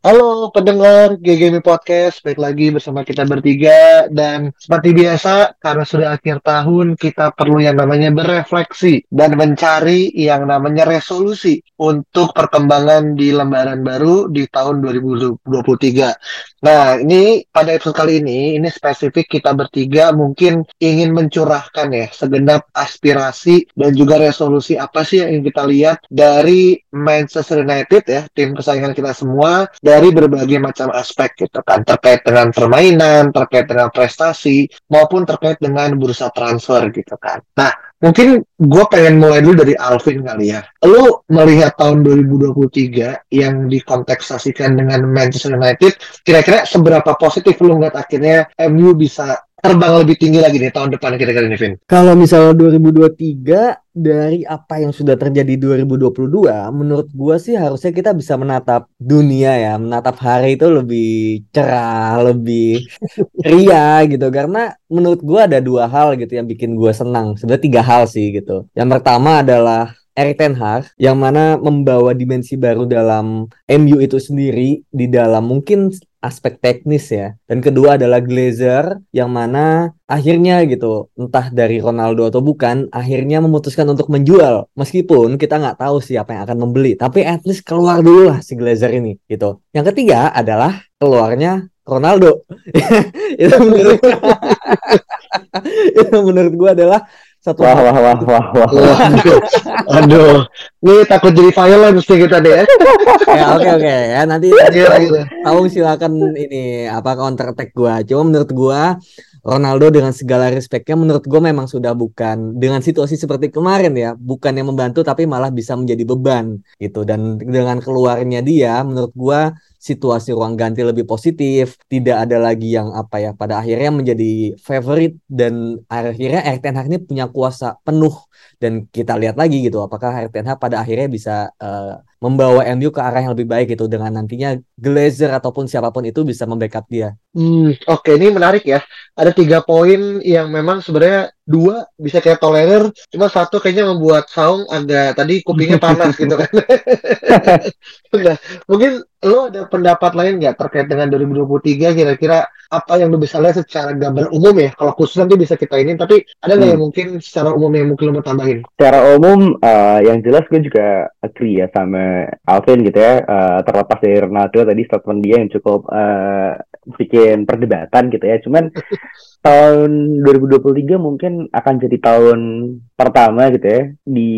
Halo pendengar GGM Podcast, baik lagi bersama kita bertiga. Dan seperti biasa karena sudah akhir tahun kita perlu yang namanya berefleksi dan mencari yang namanya resolusi untuk perkembangan di lembaran baru di tahun 2023. Nah ini pada episode kali ini ini spesifik kita bertiga mungkin ingin mencurahkan ya segenap aspirasi dan juga resolusi apa sih yang ingin kita lihat dari Manchester United ya tim kesayangan kita semua dari berbagai macam aspek gitu kan terkait dengan permainan, terkait dengan prestasi maupun terkait dengan bursa transfer gitu kan. Nah, mungkin gue pengen mulai dulu dari Alvin kali ya. Lu melihat tahun 2023 yang dikonteksasikan dengan Manchester United, kira-kira seberapa positif lu ngeliat akhirnya MU bisa terbang lebih tinggi lagi nih tahun depan kira-kira ini, Vin? Kalau misalnya 2023 dari apa yang sudah terjadi 2022, menurut gua sih harusnya kita bisa menatap dunia ya, menatap hari itu lebih cerah, lebih ria gitu. Karena menurut gua ada dua hal gitu yang bikin gua senang. Sebenarnya tiga hal sih gitu. Yang pertama adalah Erik Ten Hag yang mana membawa dimensi baru dalam MU itu sendiri di dalam mungkin aspek teknis ya. Dan kedua adalah Glazer yang mana akhirnya gitu, entah dari Ronaldo atau bukan, akhirnya memutuskan untuk menjual. Meskipun kita nggak tahu siapa yang akan membeli, tapi at least keluar dulu lah si Glazer ini gitu. Yang ketiga adalah keluarnya Ronaldo. itu menurut itu menurut gue adalah satu wah, wah, wah, wah, wah, wah. Aduh, ini takut jadi violence sih kita deh. ya oke oke ya nanti tahu silakan ini apa counter attack gua. Cuma menurut gua Ronaldo dengan segala respeknya menurut gue memang sudah bukan dengan situasi seperti kemarin ya bukan yang membantu tapi malah bisa menjadi beban gitu dan dengan keluarnya dia menurut gue situasi ruang ganti lebih positif, tidak ada lagi yang apa ya pada akhirnya menjadi favorite dan akhirnya Erik Ten ini punya kuasa penuh dan kita lihat lagi gitu apakah Erik pada akhirnya bisa uh, membawa MU ke arah yang lebih baik gitu dengan nantinya Glazer ataupun siapa pun itu bisa membackup dia. Hmm, oke okay. ini menarik ya. Ada tiga poin yang memang sebenarnya dua bisa kayak tolerir, cuma satu kayaknya membuat Saung agak tadi kupingnya panas gitu kan. nah, mungkin lo ada pendapat lain nggak terkait dengan 2023 kira-kira apa yang lo bisa lihat secara gambar umum ya? Kalau khusus nanti bisa kita ini, tapi ada nggak hmm. yang mungkin secara umum yang mungkin lo mau tambahin? Secara umum, uh, yang jelas gue juga agree ya sama Alvin gitu ya uh, terlepas dari Ronaldo tadi statement dia yang cukup uh, bikin perdebatan gitu ya. Cuman tahun 2023 mungkin akan jadi tahun pertama gitu ya di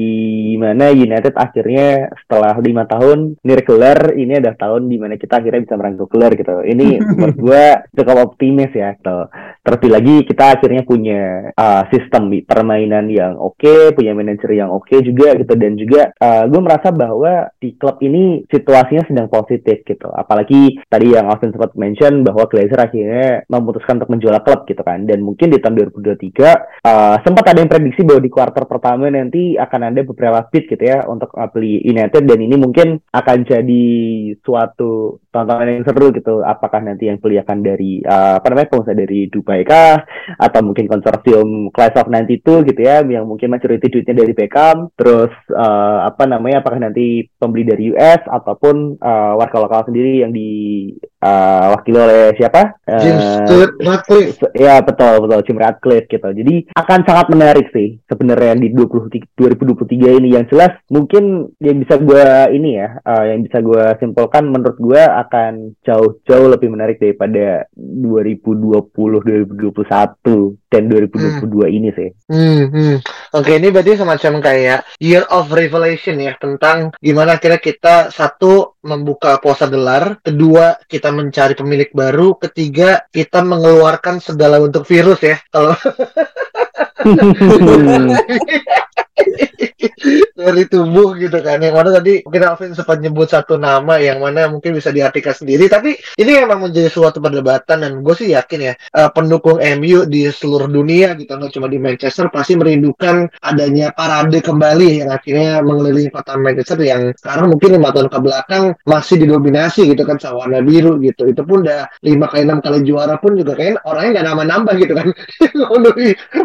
mana United akhirnya setelah lima tahun nir gelar ini adalah tahun di mana kita akhirnya bisa merangkul gelar gitu. Ini menurut gue cukup optimis ya gitu. terlebih lagi kita akhirnya punya uh, sistem permainan yang oke okay, punya manajer yang oke okay juga gitu. Dan juga uh, gue merasa bahwa di klub ini situasinya sedang positif gitu. Apalagi tadi yang Austin sempat mention bahwa Glazer akhirnya memutuskan untuk menjual klub gitu kan. Dan mungkin di tahun 2023 uh, sempat ada yang prediksi bahwa di kuarter pertama nanti akan ada beberapa bid gitu ya untuk beli United. Dan ini mungkin akan jadi suatu tontonan yang seru gitu. Apakah nanti yang beli akan dari uh, apa namanya pengusaha dari Dubai kah? Atau mungkin konsorsium Class of 92 gitu ya yang mungkin majority duitnya dari Beckham. Terus uh, apa namanya apakah nanti pembeli dari US ataupun uh, warga lokal sendiri yang diwakili uh, oleh siapa? James uh, Ya betul betul Jim Radcliffe gitu. Jadi akan sangat menarik sih sebenarnya di 20, 2023 ini. Yang jelas mungkin yang bisa gue ini ya uh, yang bisa gue simpulkan menurut gue akan jauh-jauh lebih menarik daripada 2020 2021 dan 2022 hmm. ini sih. Hmm, hmm. Oke, ini berarti semacam kayak year of revelation ya tentang gimana kira kita satu membuka puasa gelar, kedua kita mencari pemilik baru, ketiga kita mengeluarkan segala untuk virus ya. Kalau dari tubuh gitu kan. Yang mana tadi mungkin Alvin sempat nyebut satu nama yang mana mungkin bisa diartikan sendiri. Tapi ini memang menjadi suatu perdebatan dan gue sih yakin ya uh, pendukung MU di seluruh dunia gitu. Nggak cuma di Manchester pasti merindukan adanya parade kembali yang akhirnya mengelilingi kota Manchester yang sekarang mungkin lima tahun ke belakang masih didominasi gitu kan sama warna biru gitu. Itu pun udah lima kali enam kali juara pun juga kayak orangnya nggak nambah-nambah gitu kan. Untuk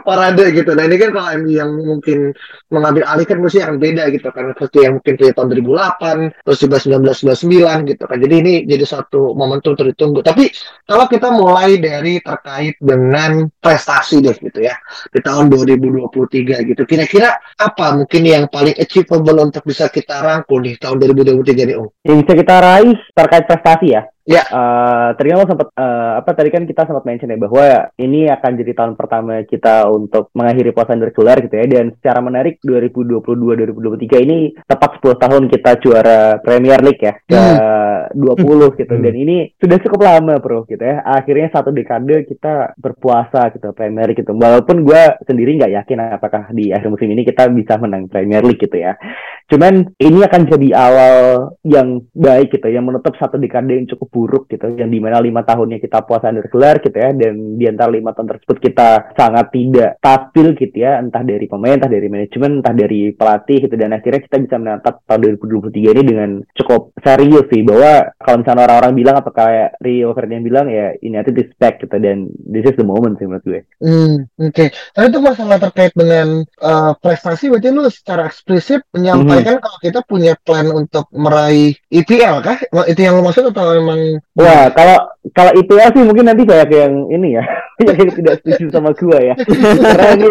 parade gitu. Nah ini kan kalau MU yang mungkin mengambil alih kan mesti yang beda gitu kan. Seperti yang mungkin dari tahun 2008 terus juga 1999 gitu kan. Jadi ini jadi satu momentum tertunggu tapi kalau kita mulai dari terkait dengan prestasi deh gitu ya di tahun 2023 gitu kira-kira apa mungkin yang paling achievable untuk bisa kita rangkul di tahun 2023 nih Om? Yang bisa kita raih terkait prestasi ya Ya. Uh, tadi kan lo sempat uh, apa tadi kan kita sempat mention ya bahwa ini akan jadi tahun pertama kita untuk mengakhiri puasa reguler gitu ya dan secara menarik 2022-2023 ini tepat 10 tahun kita juara Premier League ya ke hmm. 20 gitu hmm. dan ini sudah cukup lama bro gitu ya akhirnya satu dekade kita berpuasa gitu Premier League gitu walaupun gue sendiri nggak yakin apakah di akhir musim ini kita bisa menang Premier League gitu ya cuman ini akan jadi awal yang baik gitu yang menutup satu dekade yang cukup buruk gitu yang di mana lima tahunnya kita puasa gelar gitu ya dan di antara lima tahun tersebut kita sangat tidak stabil gitu ya entah dari pemain entah dari manajemen entah dari pelatih gitu dan akhirnya kita bisa menatap tahun 2023 ini dengan cukup serius sih bahwa kalau misalnya orang-orang bilang atau kayak Rio Ferdinand bilang ya ini nanti is back gitu dan this is the moment sih menurut gue. Hmm, oke. Okay. Tapi itu masalah terkait dengan uh, prestasi berarti lu secara eksplisit menyampaikan mm -hmm. kalau kita punya plan untuk meraih IPL kah? Itu yang lu maksud atau memang Wah, kalau kalau itu sih mungkin nanti banyak yang ini ya, yang tidak setuju sama gua ya. Karena ini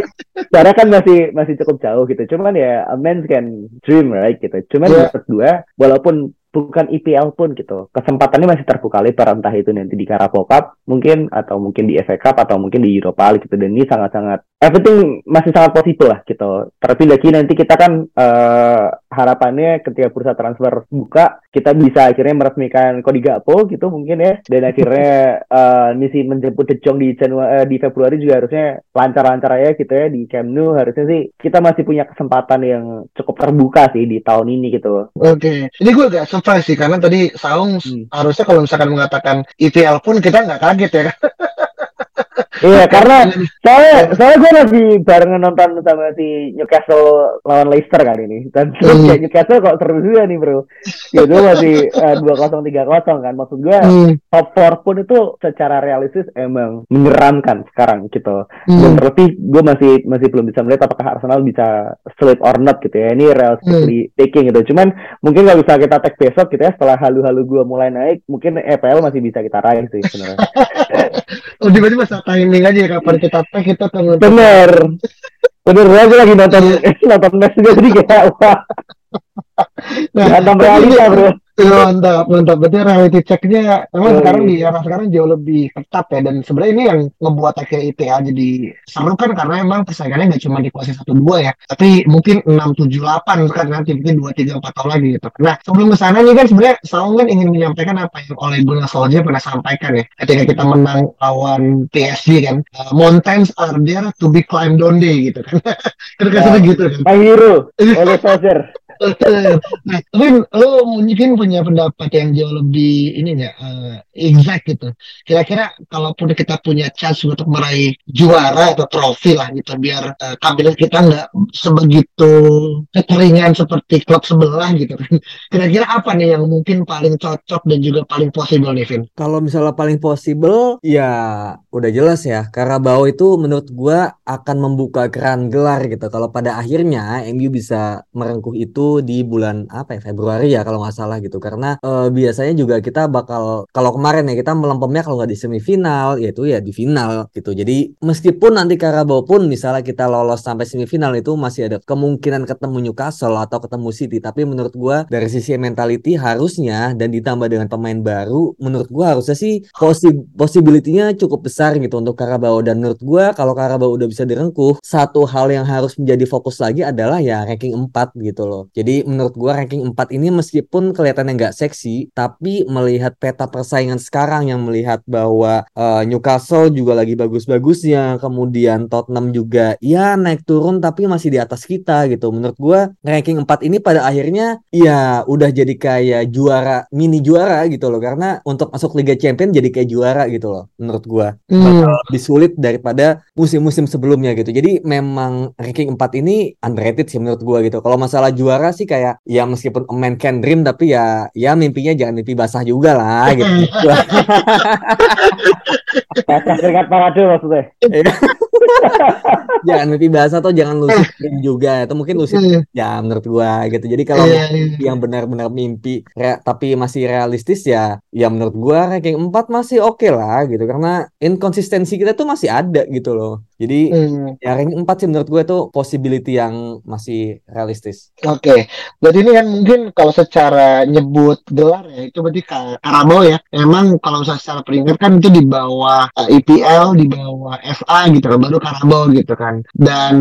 cara kan masih masih cukup jauh gitu. Cuman ya a man can dream right gitu. Cuman yeah. menurut gua walaupun bukan IPL pun gitu. Kesempatannya masih terbuka lebar entah itu nanti di Carabao Cup mungkin atau mungkin di FA Cup atau mungkin di Europa League gitu. Dan ini sangat-sangat everything masih sangat possible lah gitu. Terlebih lagi nanti kita kan uh, harapannya ketika bursa transfer buka kita bisa akhirnya meresmikan Kodi Gakpo gitu mungkin ya dan akhirnya uh, misi menjemput De Jong di Januari uh, di Februari juga harusnya lancar-lancar ya gitu ya di Camp Nou harusnya sih kita masih punya kesempatan yang cukup terbuka sih di tahun ini gitu. Oke, okay. ini gue agak surprise sih karena tadi Saung hmm. harusnya kalau misalkan mengatakan IPL pun kita nggak kaget ya iya karena saya saya gue lagi bareng nonton sama si Newcastle lawan Leicester kali ini. Dan terus hmm. Newcastle kok seru juga nih bro. Ya gue masih eh, dua kosong tiga kosong kan. Maksud gue hmm. top four pun itu secara realistis emang menyeramkan sekarang gitu. Hmm. dan terlebih gue masih masih belum bisa melihat apakah Arsenal bisa sleep or not gitu ya. Ini realistically hmm. taking gitu. Cuman mungkin nggak bisa kita tag besok gitu ya. Setelah halu-halu gue mulai naik mungkin EPL masih bisa kita raih sih sebenarnya. Oh tiba-tiba saat timing aja kapan kita tag kita tunggu bener. Bener aku lagi nonton nonton match juga jadi kayak wah nah, nonton realita bro mantap mantap. Berarti reality checknya memang oh, sekarang iya. di era sekarang jauh lebih ketat ya. Dan sebenarnya ini yang ngebuat akhirnya IPA jadi seru kan karena memang persaingannya nggak cuma di kuasa satu dua ya. Tapi mungkin enam tujuh delapan kan nanti mungkin dua tiga empat tahun lagi gitu. Nah sebelum ke sana nih kan sebenarnya Saung kan ingin menyampaikan apa yang oleh Gunnar Solskjaer pernah sampaikan ya ketika kita menang lawan PSG kan. Uh, mountains are there to be climbed on day gitu kan. Kira-kira gitu kan. My hero oleh Solskjaer nah, tapi lo mungkin punya pendapat yang jauh lebih ini ya uh, exact gitu. Kira-kira kalaupun kita punya chance untuk meraih juara atau trofi lah gitu, biar uh, kabinet kita nggak sebegitu kekeringan seperti klub sebelah gitu. Kira-kira apa nih yang mungkin paling cocok dan juga paling possible nih, Vin? Kalau misalnya paling possible, ya udah jelas ya. Karabau itu menurut gua akan membuka keran gelar gitu. Kalau pada akhirnya MU bisa merengkuh itu di bulan apa ya Februari ya kalau nggak salah gitu. Karena uh, biasanya juga kita bakal kalau kemarin ya kita melempemnya kalau nggak di semifinal yaitu ya di final gitu. Jadi meskipun nanti Karabau pun misalnya kita lolos sampai semifinal itu masih ada kemungkinan ketemu Newcastle atau ketemu City. Tapi menurut gua dari sisi mentality harusnya dan ditambah dengan pemain baru menurut gua harusnya sih posi possibility-nya cukup besar gitu untuk Karabau dan menurut gua kalau Karabau udah bisa direngkuh satu hal yang harus menjadi fokus lagi adalah ya ranking 4 gitu loh Jadi menurut gua ranking 4 ini meskipun kelihatannya nggak seksi, tapi melihat peta persaingan sekarang yang melihat bahwa uh, Newcastle juga lagi bagus-bagusnya, kemudian Tottenham juga ya naik turun tapi masih di atas kita gitu. Menurut gua ranking 4 ini pada akhirnya ya udah jadi kayak juara mini juara gitu loh karena untuk masuk Liga Champion jadi kayak juara gitu loh menurut gua. Hmm. Lebih sulit daripada musim-musim sebelumnya gitu. Jadi memang ranking 4 ini underrated sih menurut gua gitu. Kalau masalah juara sih kayak ya meskipun a man can dream tapi ya ya mimpinya jangan mimpi basah juga lah gitu. Kayak keringat parade maksudnya. jangan mimpi basah atau jangan lucid dream juga itu mungkin lucid Hmm. ya menurut gua gitu. Jadi kalau Iya, iya. yang benar-benar mimpi re- tapi masih realistis ya ya menurut gua ranking 4 masih oke lah gitu karena inkonsistensi kita tuh masih ada gitu loh. Jadi Hmm. ya ranking 4 sih menurut gue itu possibility yang masih realistis. Oke, berarti ini kan mungkin kalau secara nyebut gelar ya itu berarti Karabau ya. Emang kalau secara peringkat kan itu di bawah eh, IPL, di bawah FA gitu kan, baru Karabau gitu kan. Dan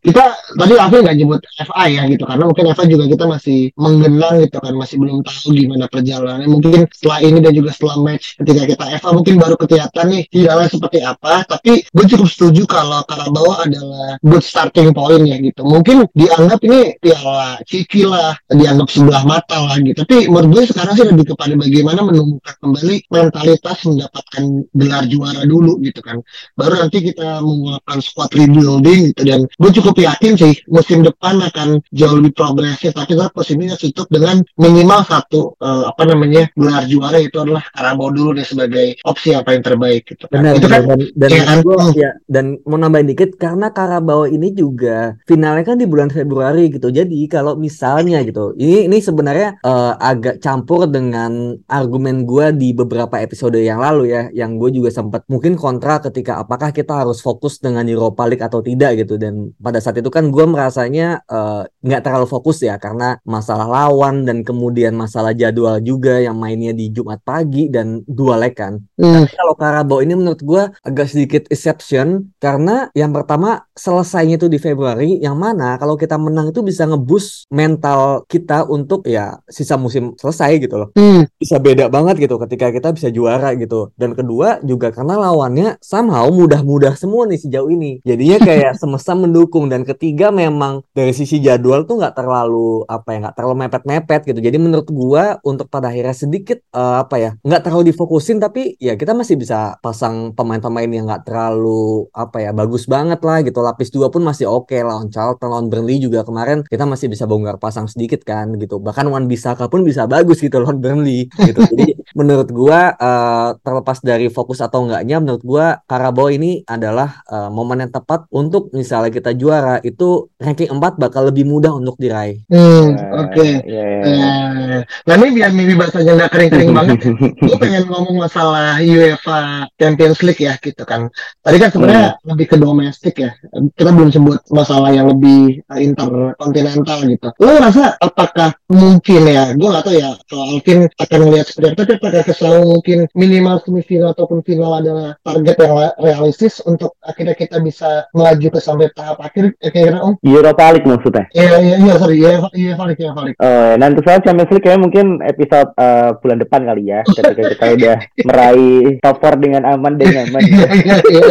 kita tadi Alvin nggak nyebut FA ya gitu karena mungkin FA juga kita masih menggenang gitu kan, masih belum tahu gimana perjalanannya. Mungkin setelah ini dan juga setelah match ketika kita FA mungkin baru kelihatan nih finalnya seperti apa. Tapi gue cukup setuju kalau Karabau adalah good starting point ya gitu. Mungkin dianggap ini piala Ciki lah, dianggap sebelah mata lah gitu. Tapi menurut gue sekarang sih lebih kepada bagaimana menumbuhkan kembali mentalitas mendapatkan gelar juara dulu gitu kan. Baru nanti kita menggunakan squad rebuilding gitu dan gue cukup yakin sih musim depan akan jauh lebih progresif. Tapi musim ini tutup dengan minimal satu eh, apa namanya gelar juara itu adalah Karabau dulu deh sebagai opsi apa yang terbaik gitu. kan. Benar, itu kan dan dan Iya kan? gua- ya dan mau nambahin dikit karena Karabau ini juga finalnya kan di bulan Februari gitu. Jadi kalau misalnya gitu, ini ini sebenarnya eh, agak campur dengan argumen gua di beberapa episode yang lalu ya, yang gue juga sempat mungkin kontra ketika apakah kita harus fokus dengan Europa League atau tidak gitu. Dan pada saat itu kan gue merasanya eh, nggak terlalu fokus ya karena masalah lawan dan kemudian masalah jadwal juga yang mainnya di Jumat pagi dan dua leg kan Hmm, kalau Karabau ini menurut gua agak sedikit exception karena yang pertama selesainya itu di Februari yang mana kalau kita menang itu bisa ngeboost mental kita untuk ya sisa musim selesai gitu loh. Hmm, bisa beda banget gitu ketika kita bisa juara gitu. Dan kedua juga karena lawannya somehow mudah-mudah semua nih sejauh ini. Jadinya kayak semesta mendukung. Dan ketiga memang dari sisi jadwal tuh nggak terlalu apa ya nggak terlalu mepet-mepet gitu. Jadi menurut gua untuk pada akhirnya sedikit eh, apa ya nggak terlalu difokusin tapi ya kita masih bisa pasang pemain-pemain yang nggak terlalu apa ya bagus banget lah gitu lapis dua pun masih oke lawan Charlton lawan Burnley juga kemarin kita masih bisa bongkar pasang sedikit kan gitu bahkan Wan Bisaka pun bisa bagus gitu lawan Burnley gitu jadi menurut gua eh, terlepas dari fokus atau enggaknya menurut gua Karabau ini adalah eh, momen yang tepat untuk misalnya kita juara itu ranking 4 bakal lebih mudah untuk diraih hmm, Eh, oke. iya, iya. Eh, nah ini biar mimpi bahasanya nggak kering-kering banget, gue pengen ngomong masalah UEFA Champions League ya gitu kan. Tadi kan sebenarnya lebih ke domestik ya. Kita belum sebut masalah yang lebih eh, interkontinental gitu. Lo ngerasa apakah mungkin ya? Gue nggak tahu ya. Kalau Alvin akan melihat seperti apa, tapi apakah selalu mungkin minimal semifinal ataupun final adalah target yang realistis untuk akhirnya kita bisa melaju ke sampai tahap akhir? Eh, Kira-kira om? Europa League maksudnya. Iya iya iya sorry iya iya iya Falik. Oh, nanti soal Champions League kayaknya mungkin episode eh, bulan depan kali ya ketika kita udah meraih top 4 dengan aman dan nyaman. Iya iya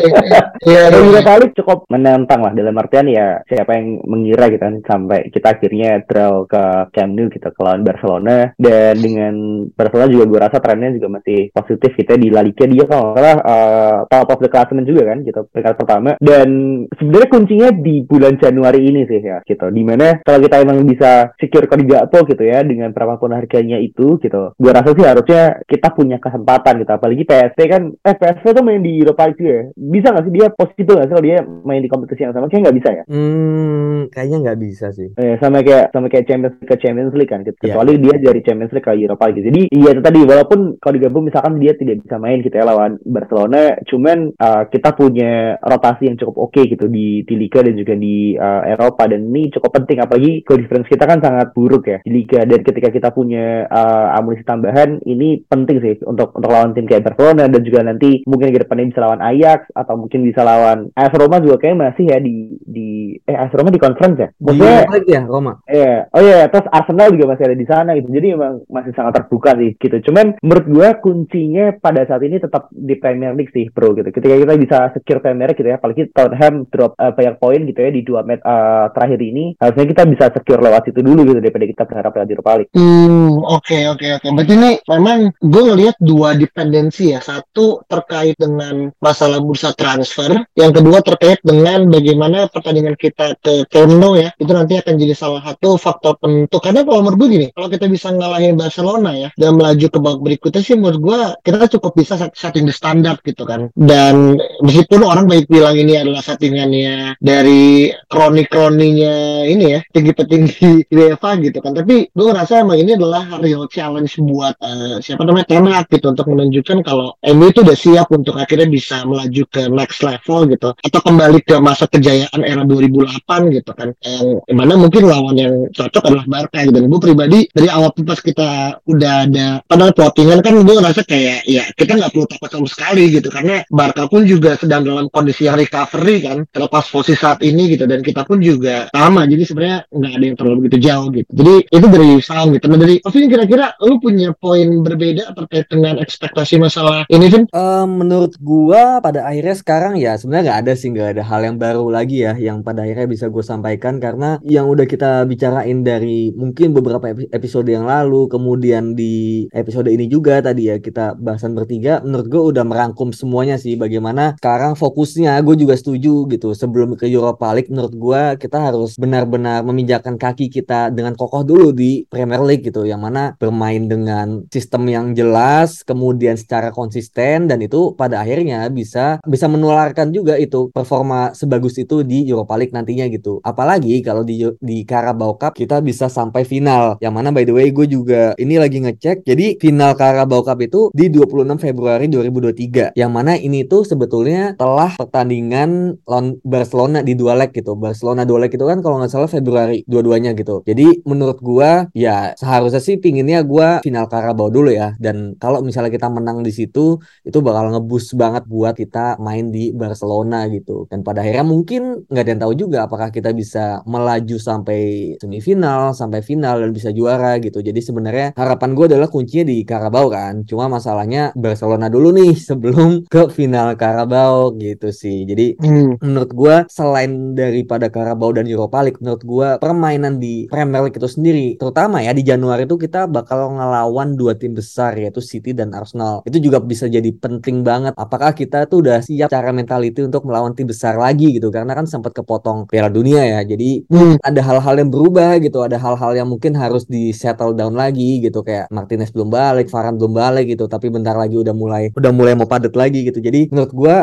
iya iya. Europa League cukup menantang lah dalam artian ya siapa yang mengira gitu kan sampai kita akhirnya draw ke Camp Nou gitu ke lawan Barcelona. Dan dengan Barcelona juga gue rasa trennya juga masih positif kita di La Liga dia kalau nggak salah eh, top of the classement juga kan gitu peringkat pertama. Dan sebenarnya kuncinya di bulan Januari ini sih ya gitu. Di mana kalau kita emang bisa secure Cody Gakpo gitu ya dengan berapapun harganya itu gitu gue rasa sih harusnya kita punya kesempatan gitu. Apalagi PSV kan eh PSV tuh main di League juga ya. Bisa nggak sih dia possible nggak sih kalau dia main di kompetisi yang sama? Kayak nggak bisa ya? Hmm kayaknya nggak bisa sih. Eh, sama kayak sama kayak Champions ke Champions League kan gitu. Iya. kecuali dia dari Champions League ke Europa gitu. Jadi iya itu tadi walaupun kalau digabung misalkan dia tidak bisa main gitu ya lawan Barcelona cuman uh, kita punya rotasi yang cukup oke gitu di di Liga dan juga di uh, Eropa. Dan ini cukup penting apalagi goal difference kita kan sangat buruk ya di Liga. Dan ketika kita punya uh, amunisi tambahan ini penting sih untuk untuk lawan tim kayak Barcelona. Dan juga nanti mungkin ke depannya bisa lawan Ajax atau mungkin bisa lawan lawan AS Roma juga kayaknya masih ya di di eh AS Roma di conference ya. Di Maksudnya Europa League ya Roma. Iya, oh iya, terus Arsenal juga masih ada di sana gitu. Jadi emang masih sangat terbuka sih gitu. Cuman menurut gua kuncinya pada saat ini tetap di Premier League sih, bro gitu. Ketika kita bisa secure Premier League gitu ya, apalagi Tottenham drop eh, banyak poin gitu ya di dua match eh, terakhir ini, harusnya kita bisa secure lewat situ dulu gitu daripada kita berharap lewat Europa League. Hmm, oke oke oke. Berarti ini memang gue ngelihat dua dependensi ya. Satu terkait dengan masalah bursa transfer, yang kedua terkait dengan bagaimana pertandingan kita ke Camp ya. Itu nanti akan jadi salah satu faktor penentu. Karena kalau menurut gue gini, kalau kita bisa ngalahin Barcelona ya dan melaju ke babak berikutnya sih menurut gue kita cukup bisa set- setting the standard gitu kan. Dan meskipun orang baik bilang ini adalah settingannya dari kroni-kroninya ini ya, tinggi petinggi UEFA gitu kan. Tapi gue ngerasa emang ini adalah real challenge buat eh, siapa namanya Ten gitu untuk menunjukkan kalau MU itu udah siap untuk akhirnya bisa melaju ke next level gitu. Atau kembali ke masa kejayaan era 2008 gitu kan. Yang mana mungkin lawan yang cocok adalah Barca gitu. Dan gue pribadi dari awal pas kita udah ada padahal plottingan kan gue ngerasa kayak ya kita nggak perlu takut sama sekali gitu. Karena Barca pun juga sedang dalam kondisi yang recovery kan. Terlepas posisi saat ini gitu. Dan kita pun juga sama. Jadi sebenarnya nggak ada yang terlalu begitu jauh gitu. Jadi itu dari Salam gitu. Nah dari kira-kira lu punya poin berbeda terkait dengan ekspektasi masalah ini Vin? Eh, menurut gua pada akhirnya sekarang ya sebenarnya nggak ada sih nggak ada hal yang baru lagi ya yang pada akhirnya bisa gue sampaikan. Karena yang udah kita bicarain dari mungkin beberapa epi- episode yang lalu kemudian di episode ini juga tadi ya kita bahasan bertiga menurut gue udah merangkum semuanya sih bagaimana sekarang fokusnya. Gue juga setuju gitu sebelum ke Europa League menurut gua kita harus benar-benar meminjakan kaki kita dengan kokoh dulu di Premier League gitu yang mana bermain dengan sistem yang jelas kemudian secara konsisten dan itu pada akhirnya bisa bisa menularkan juga itu performa sebagus itu di Europa League nantinya gitu. Apalagi kalau di di Carabao Cup kita bisa sampai final. Yang mana by the way gue juga ini lagi ngecek. Jadi final Carabao Cup itu di 26 Februari 2023 yang mana ini tuh sebetulnya telah pertandingan Barcelona di dua leg gitu. Barcelona dua leg itu kan kalau nggak salah Februari dua-duanya gitu. Jadi menurut gua ya seharusnya sih pinginnya gua final Carabao dulu ya. Dan kalau misalnya kita menang di situ itu bakal ngebus banget buat kita main di Barcelona gitu. Dan pada akhirnya mungkin nggak ada yang tahu juga apakah kita bisa melaju sampai semifinal sampai final dan bisa juara gitu. Jadi sebenarnya harapan gue adalah kuncinya di Carabao kan. Cuma masalahnya Barcelona dulu nih sebelum ke final Carabao gitu sih. Jadi Hmm. menurut gua selain daripada Carabao dan Europa League menurut gua permainan di Premier League itu sendiri terutama ya di Januari itu kita bakal ngelawan dua tim besar yaitu City dan Arsenal. Itu juga bisa jadi penting banget. Apakah kita tuh udah siap cara mentality untuk melawan tim besar lagi gitu. Karena kan sempat kepotong Piala Dunia ya. Jadi Hmm. ada hal-hal yang berubah gitu. Ada hal-hal yang mungkin harus di settle down lagi gitu. Kayak Martinez belum balik Varane belum balik gitu. Tapi bentar lagi udah mulai udah mulai mau padat lagi gitu. Jadi menurut gua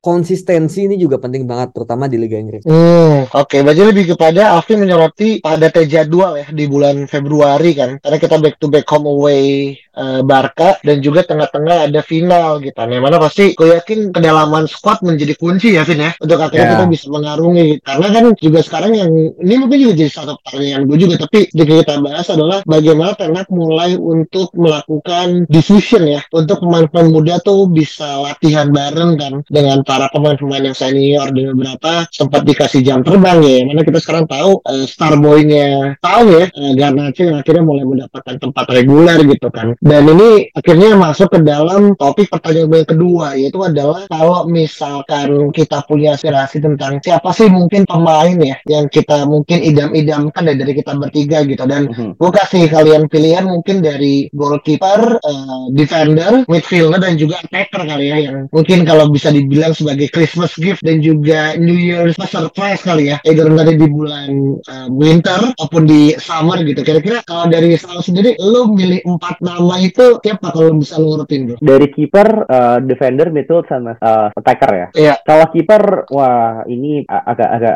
konsistensi ini juga penting banget terutama di Liga Inggris Hmm, oke. Berarti lebih kepada Alvin menyoroti padatnya jadwal ya di bulan Februari kan. Karena kita back to back home away eh, Barca dan juga tengah-tengah ada final gitu. Yang mana pasti gue yakin kedalaman squad menjadi kunci ya Vin ya. Untuk akhirnya Ya. kita bisa mengarungi. Karena kan juga sekarang yang ini mungkin juga jadi satu pertanyaan gue juga. Tapi jika kita bahas adalah bagaimana Ten Hag mulai untuk melakukan diffusion ya. Untuk pemain-pemain muda tuh bisa latihan bareng kan dengan para pemain-pemain yang senior dan beberapa sempat dikasih jam terbang ya. Mana kita sekarang tahu eh, Starboy-nya tahu ya eh, Garnacho yang akhirnya mulai mendapatkan tempat reguler gitu kan. Dan ini akhirnya masuk ke dalam topik pertanyaan gue yang kedua yaitu adalah kalau misalkan kita punya aspirasi tentang siapa sih mungkin pemain ya yang kita mungkin idam-idamkan ya dari kita bertiga gitu dan Mhm. gue kasih kalian pilihan mungkin dari goalkeeper, eh, defender, midfielder dan juga attacker kali ya yang mungkin kalau bisa dibilang sebagai Christmas gift dan juga New Year's surprise kali ya. Either nanti di bulan eh, winter maupun di summer gitu. Kira-kira kalau dari Sal sendiri lu milih empat nama itu siapa kalau bisa lu urutin bro? Dari kiper, eh, defender, midfield sama eh, attacker ya. Iya. Kalau kiper, wah ini a-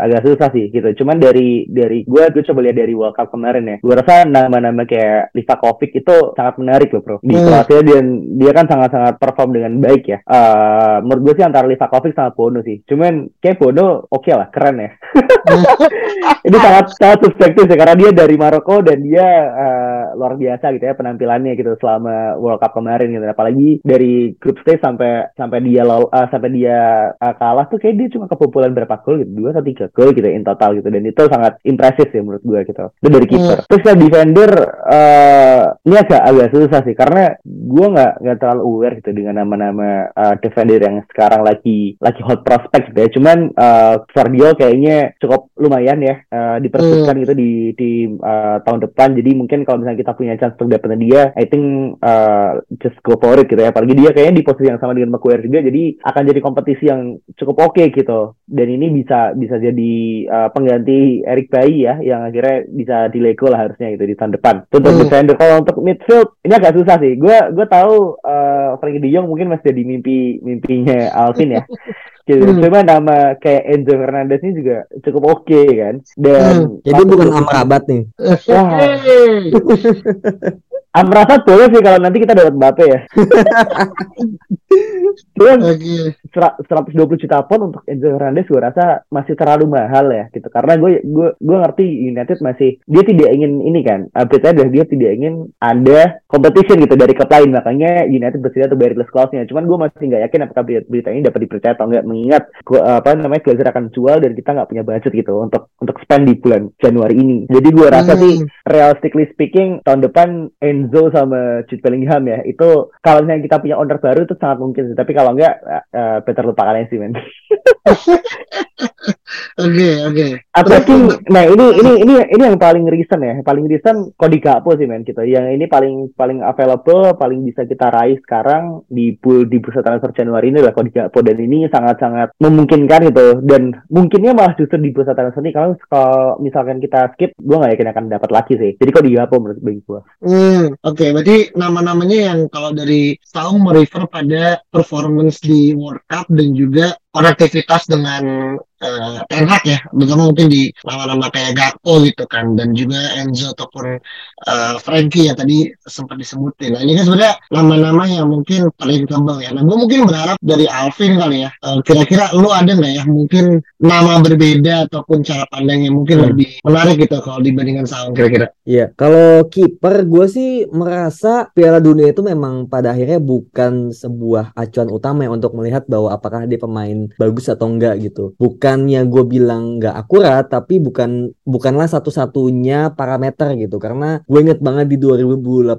agak susah sih gitu. Cuman dari dari gue gue coba lihat dari World Cup kemarin ya. Gue rasa nama-nama kayak Livakovic itu sangat menarik loh bro. Di Hmm. Kroasia dia dia kan sangat-sangat perform dengan baik ya. Eh menurut gue sih antara Livakovic sama Bono sih. Cuman kayak Bono oke lah, keren ya. ini sangat sangat subjektif ya karena dia dari Maroko dan dia uh, luar biasa gitu ya penampilannya gitu selama World Cup kemarin gitu. Apalagi dari group stage sampai sampai dia lol, uh, sampai dia uh, kalah tuh kayak dia cuma kebobolan berapa gol gitu dua atau tiga gol gitu in total gitu. Dan itu sangat impresif sih menurut gue gitu. Itu dari kiper. Hmm. terus kan defender uh, ini agak agak susah sih karena gue nggak nggak terlalu aware gitu dengan nama-nama uh, defender yang sekarang lagi lagi hot prospect gitu ya. Cuman uh, Vardio kayaknya cukup lumayan ya uh, dipersembahkan hmm. gitu di di uh, tahun depan. Jadi mungkin kalau misalnya kita punya chance untuk dapetin dia I think uh, just go for it gitu ya. Apalagi dia kayaknya di posisi yang sama dengan Maguire juga jadi akan jadi kompetisi yang cukup oke okay gitu. Dan ini bisa bisa jadi uh, pengganti Eric Bayi ya yang akhirnya bisa dilego lah harusnya gitu di tahun depan. Untuk hmm. defender kalau untuk midfield ini agak susah sih. Gue gue tahu uh, Frankie De Jong mungkin masih jadi mimpi mimpinya Alvin ya gitu. Hmm. Cuma nama kayak Enzo Fernandez ini juga cukup oke okay, kan. Dan hmm. jadi bukan Amrabat nih. Wah. Amrabat boleh sih kalau nanti kita dapat Mbappe ya. Cuman okay. 120 juta pun untuk Enzo Fernandez gue rasa masih terlalu mahal ya gitu karena gue gue gue ngerti United masih dia tidak ingin ini kan update adalah dia tidak ingin ada competition gitu dari klub lain makanya United bersedia untuk bayar clause-nya cuman gue masih nggak yakin apakah berita ini dapat dipercaya atau enggak mengingat gua, apa namanya Glazer akan jual dan kita nggak punya budget gitu untuk untuk spend di bulan Januari ini jadi gue rasa hmm. sih realistically speaking tahun depan Enzo sama Jude Bellingham ya. Itu kalau misalnya kita punya owner baru itu sangat mungkin sih. Tapi kalau enggak uh, Peter lupakan aja sih men Oke oke. Apalagi, nah ini ini ini ini yang paling recent ya, paling recent Gakpo sih men kita. Yang ini paling paling available, paling bisa kita raih sekarang di pool di bursa transfer Januari ini adalah Gakpo dan ini sangat sangat memungkinkan gitu dan mungkinnya malah justru di bursa transfer ini kalau kalau misalkan kita skip, gue nggak yakin akan dapat lagi sih. Jadi Cody Gakpo menurut gue. Hmm oke. Okay. Berarti nama-namanya yang kalau dari Saung merefer pada performance di World Cup dan juga konektivitas dengan uh, Ten Hag ya, terutama mungkin di nama-nama kayak Gakpo gitu kan, dan juga Enzo ataupun uh, Frankie ya tadi sempat disebutin. Nah ini kan sebenarnya nama-nama yang mungkin paling kembang ya. Nah gue mungkin berharap dari Alvin kali ya, uh, kira-kira lu ada nggak ya mungkin nama berbeda ataupun cara pandang yang mungkin hmm. lebih menarik gitu kalau dibandingkan Saung kira-kira? Iya, kalau kiper gue sih merasa Piala Dunia itu memang pada akhirnya bukan sebuah acuan utama ya untuk melihat bahwa apakah dia pemain bagus atau enggak gitu. Bukannya gue bilang nggak akurat, tapi bukan bukanlah satu-satunya parameter gitu. Karena gue inget banget di 2018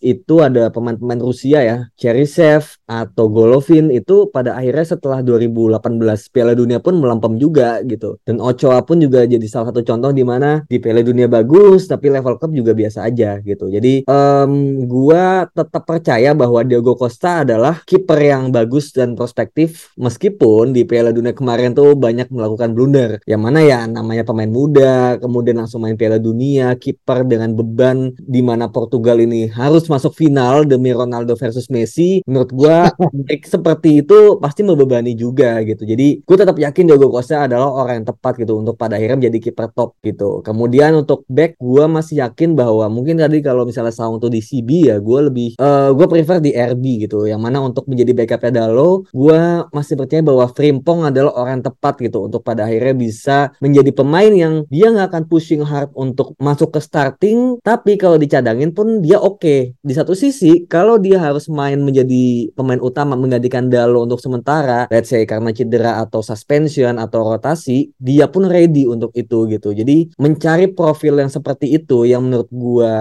itu ada pemain-pemain Rusia ya, Cherisev atau Golovin itu pada akhirnya setelah 2018 Piala Dunia pun melampam juga gitu. Dan Ochoa pun juga jadi salah satu contoh di mana di Piala Dunia bagus, tapi level cup juga biasa aja gitu. Jadi um, gue tetap percaya bahwa Diego Costa adalah kiper yang bagus dan prospektif meski meskipun di Piala Dunia kemarin tuh banyak melakukan blunder. Yang mana ya namanya pemain muda, kemudian langsung main Piala Dunia, kiper dengan beban di mana Portugal ini harus masuk final demi Ronaldo versus Messi. Menurut gua seperti itu pasti membebani juga gitu. Jadi gue tetap yakin Diego Costa adalah orang yang tepat gitu untuk pada akhirnya menjadi kiper top gitu. Kemudian untuk back gue masih yakin bahwa mungkin tadi kalau misalnya Saung tuh di CB ya gue lebih uh, eh, gue prefer di RB gitu. Yang mana untuk menjadi backupnya Dalo gue masih percaya bahwa Frimpong adalah orang yang tepat gitu untuk pada akhirnya bisa menjadi pemain yang dia nggak akan pushing hard untuk masuk ke starting tapi kalau dicadangin pun dia oke okay. di satu sisi kalau dia harus main menjadi pemain utama menggantikan Dalo untuk sementara let's say karena cedera atau suspension atau rotasi dia pun ready untuk itu gitu jadi mencari profil yang seperti itu yang menurut gua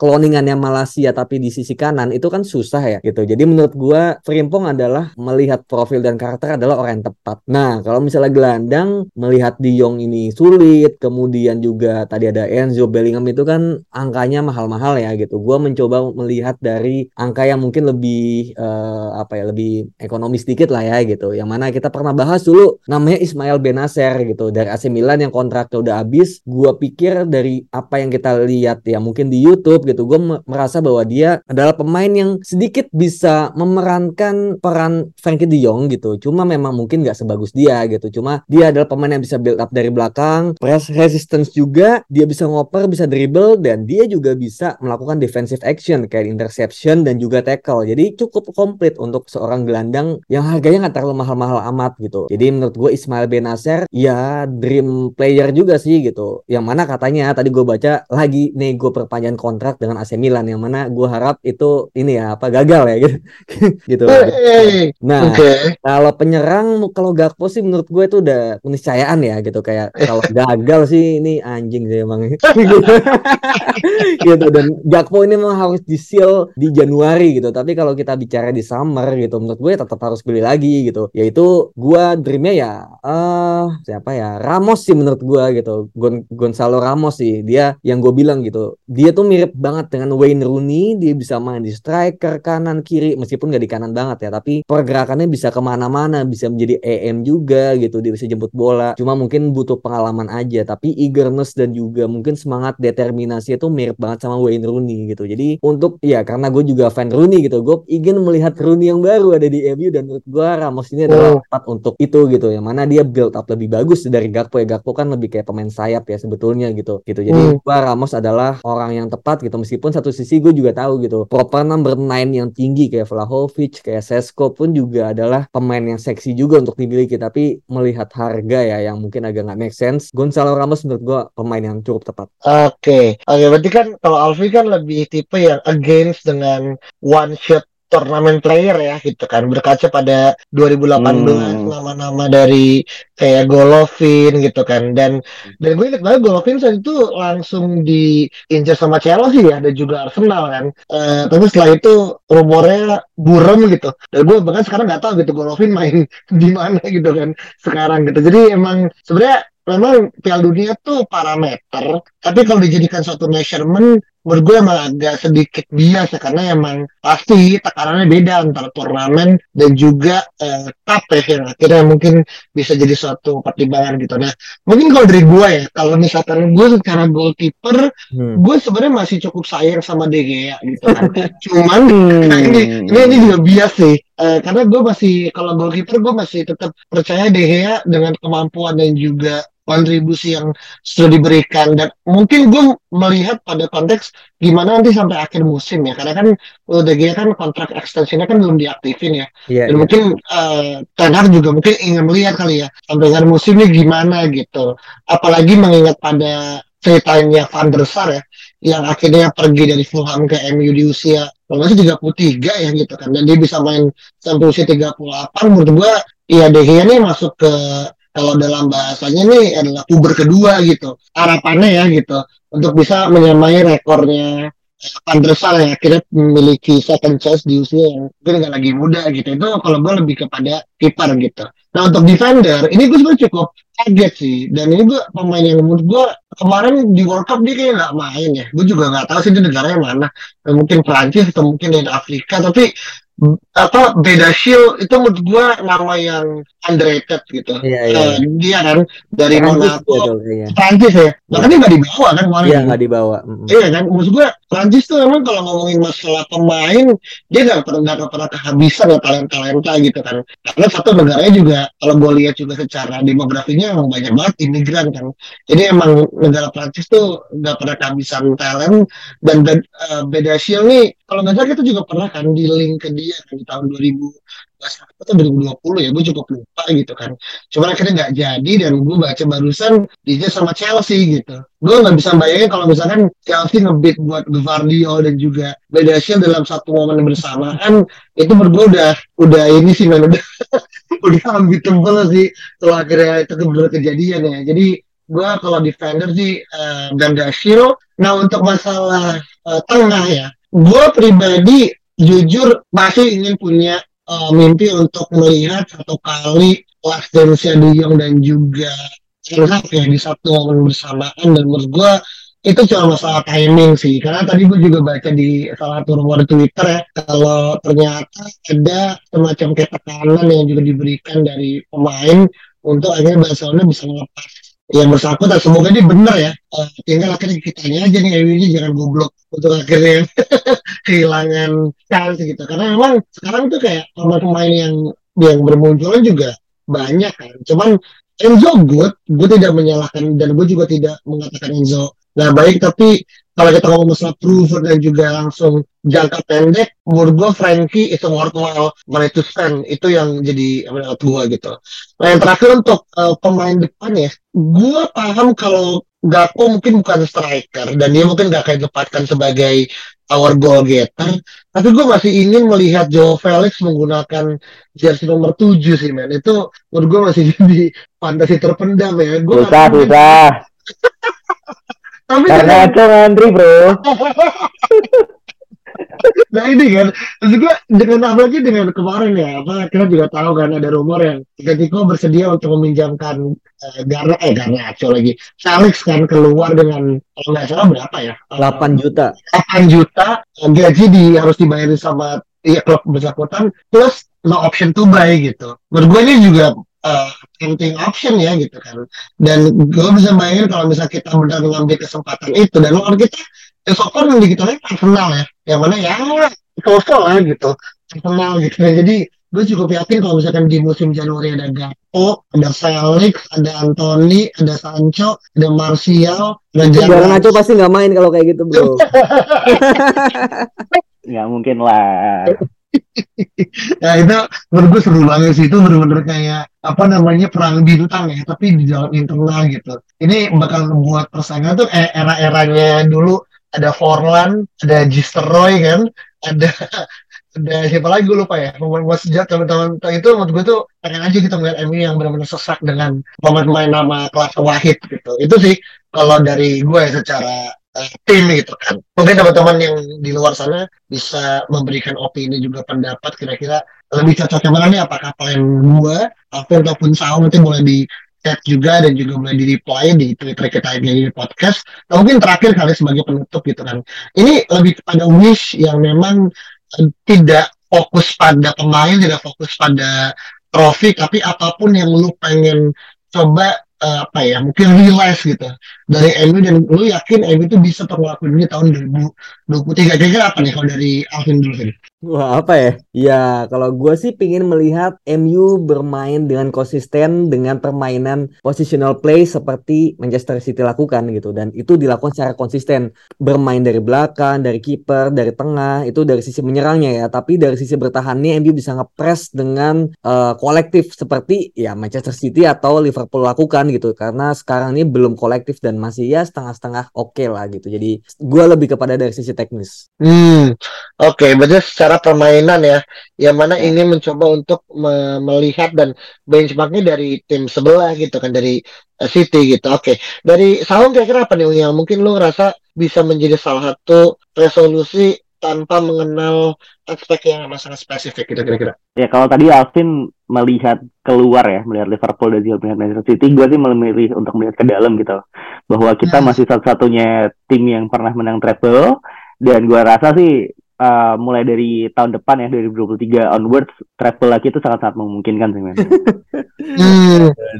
cloningannya Malaysia tapi di sisi kanan itu kan susah ya gitu. Jadi menurut gua Frimpong adalah melihat profil dan karakter adalah orang yang tepat. Nah, kalau misalnya gelandang melihat Di Jong ini sulit, kemudian juga tadi ada Enzo Bellingham itu kan angkanya mahal-mahal ya gitu. Gua mencoba melihat dari angka yang mungkin lebih uh, apa ya, lebih ekonomis sedikit lah ya gitu. Yang mana kita pernah bahas dulu namanya Ismail Benacer gitu dari AC Milan yang kontraknya udah habis. Gua pikir dari apa yang kita lihat ya mungkin di YouTube gitu. Gue merasa bahwa dia adalah pemain yang sedikit bisa memerankan peran Frankie De Jong gitu. Cuma memang mungkin nggak sebagus dia gitu. Cuma dia adalah pemain yang bisa build up dari belakang, press resistance juga, dia bisa ngoper, bisa dribble dan dia juga bisa melakukan defensive action kayak interception dan juga tackle. Jadi cukup komplit untuk seorang gelandang yang harganya nggak terlalu mahal-mahal amat gitu. Jadi menurut gue Ismail Benacer ya dream player juga sih gitu. Yang mana katanya tadi gue baca lagi nego perpanjangan kontrak dengan AC Milan yang mana gue harap itu ini ya apa gagal ya gitu. gitu. Hey, nah, okay. kalau penyerang kalau Gakpo sih menurut gue itu udah keniscayaan ya gitu kayak kalau gagal sih ini anjing sih emang. gitu dan Gakpo ini memang harus di seal di Januari gitu. Tapi kalau kita bicara di summer gitu menurut gue tetap harus beli lagi gitu. Yaitu gue dreamnya ya eh uh, siapa ya Ramos sih menurut gue gitu. Gon Gonzalo Ramos sih dia yang gue bilang gitu dia tuh mirip banget dengan Wayne Rooney dia bisa main di striker kanan kiri meskipun gak di kanan banget ya tapi pergerakannya bisa ke mana-mana bisa menjadi EM juga gitu dia bisa jemput bola cuma mungkin butuh pengalaman aja tapi eagerness dan juga mungkin semangat determinasi itu mirip banget sama Wayne Rooney gitu jadi untuk ya karena gue juga fan Rooney gitu gue ingin melihat Rooney yang baru ada di MU dan menurut gue Ramos ini adalah oh. tepat untuk itu gitu yang mana dia build up lebih bagus dari Gakpo ya Gakpo kan lebih kayak pemain sayap ya sebetulnya gitu gitu jadi hmm. gua Ramos adalah orang yang tepat gitu meskipun satu sisi gue juga tahu gitu proper number 9 yang tinggi kayak Vlahovic kayak Sesko pun juga adalah pemain yang seksi juga untuk dimiliki tapi melihat harga ya yang mungkin agak nggak make sense Gonzalo Ramos menurut gue pemain yang cukup tepat oke okay. oke okay, berarti kan kalau Alfi kan lebih tipe yang against dengan one shot turnamen player ya gitu kan. Berkaca pada 2018 hmm. nama-nama dari kayak Golovin gitu kan. Dan dan gue ingat banget Golovin saat itu langsung diincar sama Chelsea ya dan juga Arsenal kan. Uh, tapi setelah itu rumornya burem gitu. Dan gue bahkan sekarang nggak tahu gitu Golovin main di mana gitu kan sekarang gitu. Jadi emang sebenarnya memang Piala Dunia tuh parameter, tapi kalau dijadikan suatu measurement, menurut gue emang agak sedikit bias ya, karena emang pasti tekanannya beda antara turnamen dan juga eh, cup ya, yang akhirnya mungkin bisa jadi suatu pertimbangan gitu. Nah, mungkin kalau dari gue ya, kalau misalkan gue secara goalkeeper, hmm. gue sebenarnya masih cukup sayang sama De Gea gitu kan. Cuman, hmm. nah ini, ini, ini juga bias sih. Uh, karena gue masih kalau goalkeeper gue masih tetap percaya De Gea dengan kemampuan dan juga kontribusi yang sudah diberikan. Dan mungkin gue melihat pada konteks gimana nanti sampai akhir musim ya. Karena kan udah gitu kan kontrak ekstensinya kan belum diaktifin ya. Yeah, dan yeah. mungkin uh, Ten Hag juga mungkin ingin melihat kali ya sampai akhir musimnya gimana gitu. Apalagi mengingat pada ceritanya Van der Sar ya yang akhirnya pergi dari Fulham ke MU di usia kalau masih 33 ya gitu kan. Dan dia bisa main sampai usia 38 menurut gua ya De Gea nih masuk ke kalau dalam bahasanya ini adalah Uber kedua gitu. Harapannya ya gitu untuk bisa menyamai rekornya Van der Sar yang akhirnya memiliki second chance di usia yang mungkin nggak lagi muda gitu. Itu kalau gue lebih kepada kiper gitu. Nah untuk defender ini gue sebenarnya cukup kaget sih. Dan ini gue pemain yang menurut gue kemarin di World Cup dia kayak nggak main ya gue juga nggak tahu sih di negaranya mana mungkin Perancis atau mungkin dari Afrika tapi apa beda shield itu menurut gua nama yang underrated gitu. Iya, iya. Uh, dia kan dari Monaco, Prancis ya. Bahkan dia nggak dibawa kan kemarin. Iya nggak dibawa. Mm. Iya kan, maksud gua Prancis tuh emang kalau ngomongin masalah pemain dia nggak pernah nggak pernah kehabisan ya talent talenta gitu kan. Karena satu negaranya juga kalau gue lihat juga secara demografinya emang banyak banget imigran kan. Jadi emang negara Prancis tuh nggak pernah kehabisan talent dan uh, beda shield nih. Kalau nggak salah kita juga pernah kan di link ke dia kan di tahun 2000 atau 2020 ya gue cukup lupa gitu kan. Cuma akhirnya nggak jadi dan gue baca barusan dia sama Chelsea gitu. Gue nggak bisa bayangin kalau misalkan Chelsea ngebit buat Gvardiol dan juga Bedasiel dalam satu momen bersamaan itu gue udah udah ini sih man udah udah unbeatable sih. Kalau akhirnya itu benar kejadian ya. Jadi gue kalau defender sih uh, dan Dashiro nah untuk masalah uh, tengah ya gue pribadi jujur masih ingin punya uh, mimpi untuk melihat satu kali Last Dance De dan juga Enak ya di satu momen bersamaan. Dan menurut gue itu cuma masalah timing sih. Karena tadi gue juga baca di salah satu rumor Twitter ya kalau ternyata ada semacam kayak tekanan yang juga diberikan dari pemain untuk akhirnya Barcelona bisa melepas yang bersangkutan semoga ini benar ya. Uh, tinggal akhirnya kitanya aja nih ini jangan goblok untuk akhirnya kehilangan chance gitu. Karena memang sekarang tuh kayak pemain-pemain yang yang bermunculan juga banyak kan. Cuman Enzo good gue tidak menyalahkan dan gue juga tidak mengatakan Enzo nggak baik tapi kalau kita ngomong masalah proven dan juga langsung jangka pendek, menurut gue Frankie itu worthwhile money to spend. Itu yang jadi menurut gue gitu. Nah yang terakhir untuk uh, pemain depan ya, gue paham kalau Gakpo mungkin bukan striker dan dia mungkin gak kayak dapatkan sebagai our goal getter tapi gue masih ingin melihat Joe Felix menggunakan jersey nomor 7 sih men. Itu menurut gue masih jadi fantasi terpendam ya. Gue susah susah tapi karena itu ngantri bro. Nah ini kan. Maksud gue dengan apalagi dengan kemarin ya? Apa kita juga tahu kan ada rumor yang Atletico bersedia untuk meminjamkan uh, Garna eh Garna lagi. Felix kan keluar dengan kalau nggak salah berapa ya? 8 juta. 8 juta gaji di harus dibayarin sama ya klub bersangkutan plus no option to buy gitu. Menurut gue ini juga uh, tempting option ya gitu kan. Dan gue bisa bayangin kalau misalnya kita benar mengambil kesempatan itu dan lawan kita ya so far yang kita lihat Arsenal ya. Yang mana ya sosok lah gitu. Arsenal gitu. Ya jadi gue cukup yakin kalau misalkan di musim Januari ada Gakpo, ada Felix, ada Anthony, ada Sancho, ada Martial, ada Jarang Nacho pasti nggak main kalau kayak gitu bro. nggak mungkin lah. ya itu menurut gue seru banget sih. Itu bener-bener kayak apa namanya perang bintang ya tapi di dalam internal gitu. Ini bakal membuat persaingan tuh eh, era-eranya dulu. Ada Forlan ada Gisteroy kan ada ada siapa lagi gue lupa ya pemain sejak teman-teman. Itu menurut gue tuh pengen aja kita ngeliat MU yang benar-benar sesak dengan pemain-pemain nama kelas Wahid gitu. Itu sih kalau dari gue secara tim gitu kan. Mungkin teman-teman yang di luar sana bisa memberikan opini juga pendapat kira-kira lebih cocok yang mana nih apakah plan gua Alvin ataupun Saul nanti boleh di chat juga dan juga boleh di reply di Twitter kita ini di podcast. Nah, mungkin terakhir kali sebagai penutup gitu kan. Ini lebih kepada wish yang memang uh, tidak fokus pada pemain, tidak fokus pada trofi, tapi apa pun yang lu pengen coba uh, apa ya mungkin realize gitu. Dari MU dan lu yakin MU itu bisa ngelakuin ini tahun 2023 kira-kira apa nih kalau dari Alvin dulu sih Wah apa ya? Ya kalau gue sih pingin melihat MU bermain dengan konsisten dengan permainan positional play seperti Manchester City lakukan gitu. Dan itu dilakukan secara konsisten. Bermain dari belakang, dari kiper, dari tengah itu dari sisi menyerangnya ya. Tapi dari sisi bertahannya MU bisa ngepres dengan uh, kolektif seperti ya Manchester City atau Liverpool lakukan gitu. Karena sekarang ini belum kolektif dan masih ya setengah-setengah oke okay lah gitu. Jadi gue lebih kepada dari sisi teknis. Hmm oke. Okay, berarti secara permainan ya, yang mana ya. ingin mencoba untuk me melihat dan benchmarknya dari tim sebelah gitu kan dari uh, City gitu. Oke, okay. dari Saung kira-kira apa nih yang mungkin lu ngerasa bisa menjadi salah satu resolusi tanpa mengenal aspek yang sangat spesifik gitu kira-kira. Ya kalau tadi Alvin melihat keluar ya, melihat Liverpool dan juga melihat Manchester City, gue sih memilih untuk melihat ke dalam gitu. Bahwa kita hmm. masih satu-satunya tim yang pernah menang treble dan gue rasa sih uh, mulai dari tahun depan ya 2023 onwards travel lagi itu sangat-sangat memungkinkan sih men.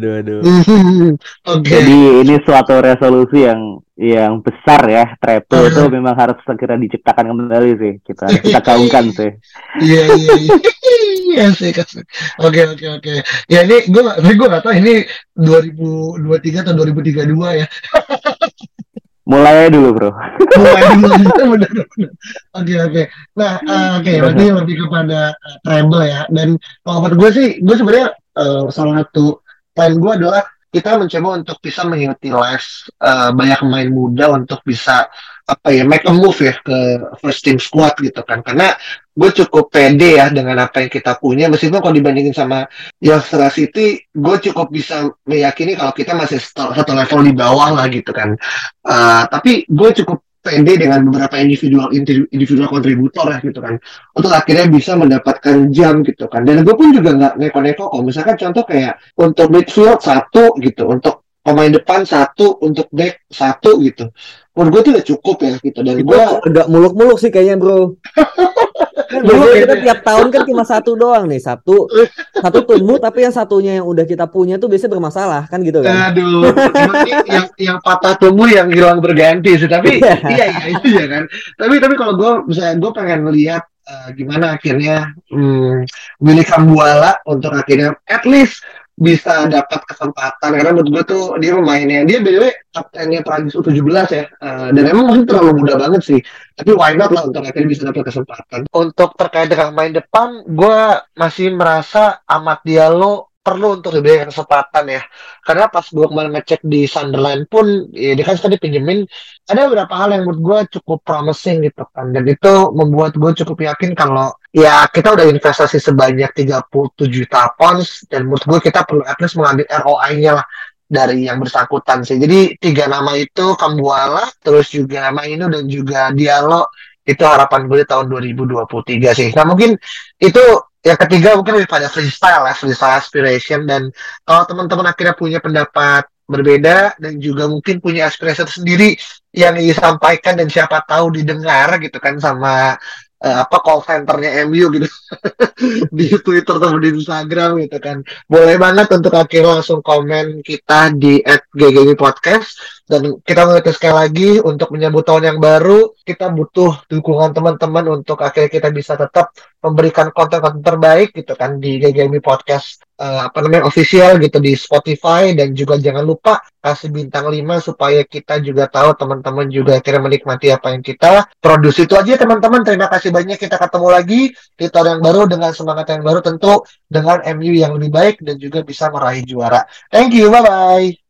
aduh aduh. okay. Jadi ini suatu resolusi yang yang besar ya travel itu memang harus segera diciptakan kembali sih kita kita gaungkan sih. Iya iya iya. Iya sih Oke oke oke. Ya ini gue gue gak tahu ini 2023 atau 2032 ya. Mulai dulu bro. Mulai dulu. Benar oke oke. Nah uh, oke okay, berarti lebih kepada uh, treble ya. Dan kalau menurut gue sih gue sebenarnya uh, salah satu plan gue adalah kita mencoba untuk bisa mengutilize uh, banyak pemain muda untuk bisa apa ya make a move ya ke first team squad gitu kan. Karena gue cukup pede ya dengan apa yang kita punya. Meskipun kalau dibandingin sama Youngstra City gue cukup bisa meyakini kalau kita masih satu level di bawah lah gitu kan. Uh, tapi gue cukup pede dengan beberapa individual individual kontributor ya gitu kan. Untuk akhirnya bisa mendapatkan jam gitu kan. Dan gue pun juga nggak neko-neko kok. Misalkan contoh kayak untuk midfield satu gitu. Untuk pemain depan satu untuk back satu gitu menurut gue tuh udah cukup ya gitu dan gue agak muluk-muluk sih kayaknya bro dulu kita tiap tahun kan cuma satu doang nih satu satu tumbuh tapi yang satunya yang udah kita punya tuh biasanya bermasalah kan gitu kan Aduh, yang yang patah tumbuh yang hilang berganti sih. Tapi Iya. iya iya itu ya kan. Tapi tapi kalau gue misalnya gue pengen lihat eh, gimana akhirnya hmm, Willy Kambuala untuk akhirnya at least bisa dapat kesempatan karena menurut gue tuh dia pemainnya dia way kaptennya Prancis U17 ya Eh, dan emang mungkin terlalu muda banget sih tapi why not lah untuk akhirnya bisa dapat kesempatan. Untuk terkait dengan main depan gue masih merasa Amat Diallo perlu untuk diberi kesempatan ya. Karena pas gue kemarin ngecek di Sunderland pun ya dia kan tadi pinjemin ada beberapa hal yang menurut gue cukup promising gitu kan. Dan itu membuat gue cukup yakin kalau ya kita udah investasi sebanyak 37 juta pounds dan menurut gue kita perlu at least mengambil ROI-nya lah dari yang bersangkutan sih. Jadi tiga nama itu Kambuala terus juga Mainu dan juga Diallo itu harapan gue di tahun 2023 sih. Nah mungkin itu yang ketiga mungkin lebih pada freestyle ya freestyle aspiration. Dan kalau teman-teman akhirnya punya pendapat berbeda dan juga mungkin punya aspirasi tersendiri yang disampaikan dan siapa tahu didengar gitu kan sama eh, apa call centernya MU gitu. Di Twitter atau di Instagram gitu kan. Boleh banget untuk akhirnya langsung komen kita di @ggg podcast dan kita mengingatkan sekali lagi untuk menyambut tahun yang baru kita butuh dukungan teman-teman untuk akhirnya kita bisa tetap memberikan konten-konten terbaik gitu kan di GGMI Podcast eh, apa namanya official gitu di Spotify. Dan juga jangan lupa kasih bintang 5 supaya kita juga tahu teman-teman juga akhirnya menikmati apa yang kita produksi itu aja teman-teman. Terima kasih banyak. Kita ketemu lagi di tahun yang baru dengan semangat yang baru tentu dengan MU yang lebih baik dan juga bisa meraih juara. Thank you. Bye bye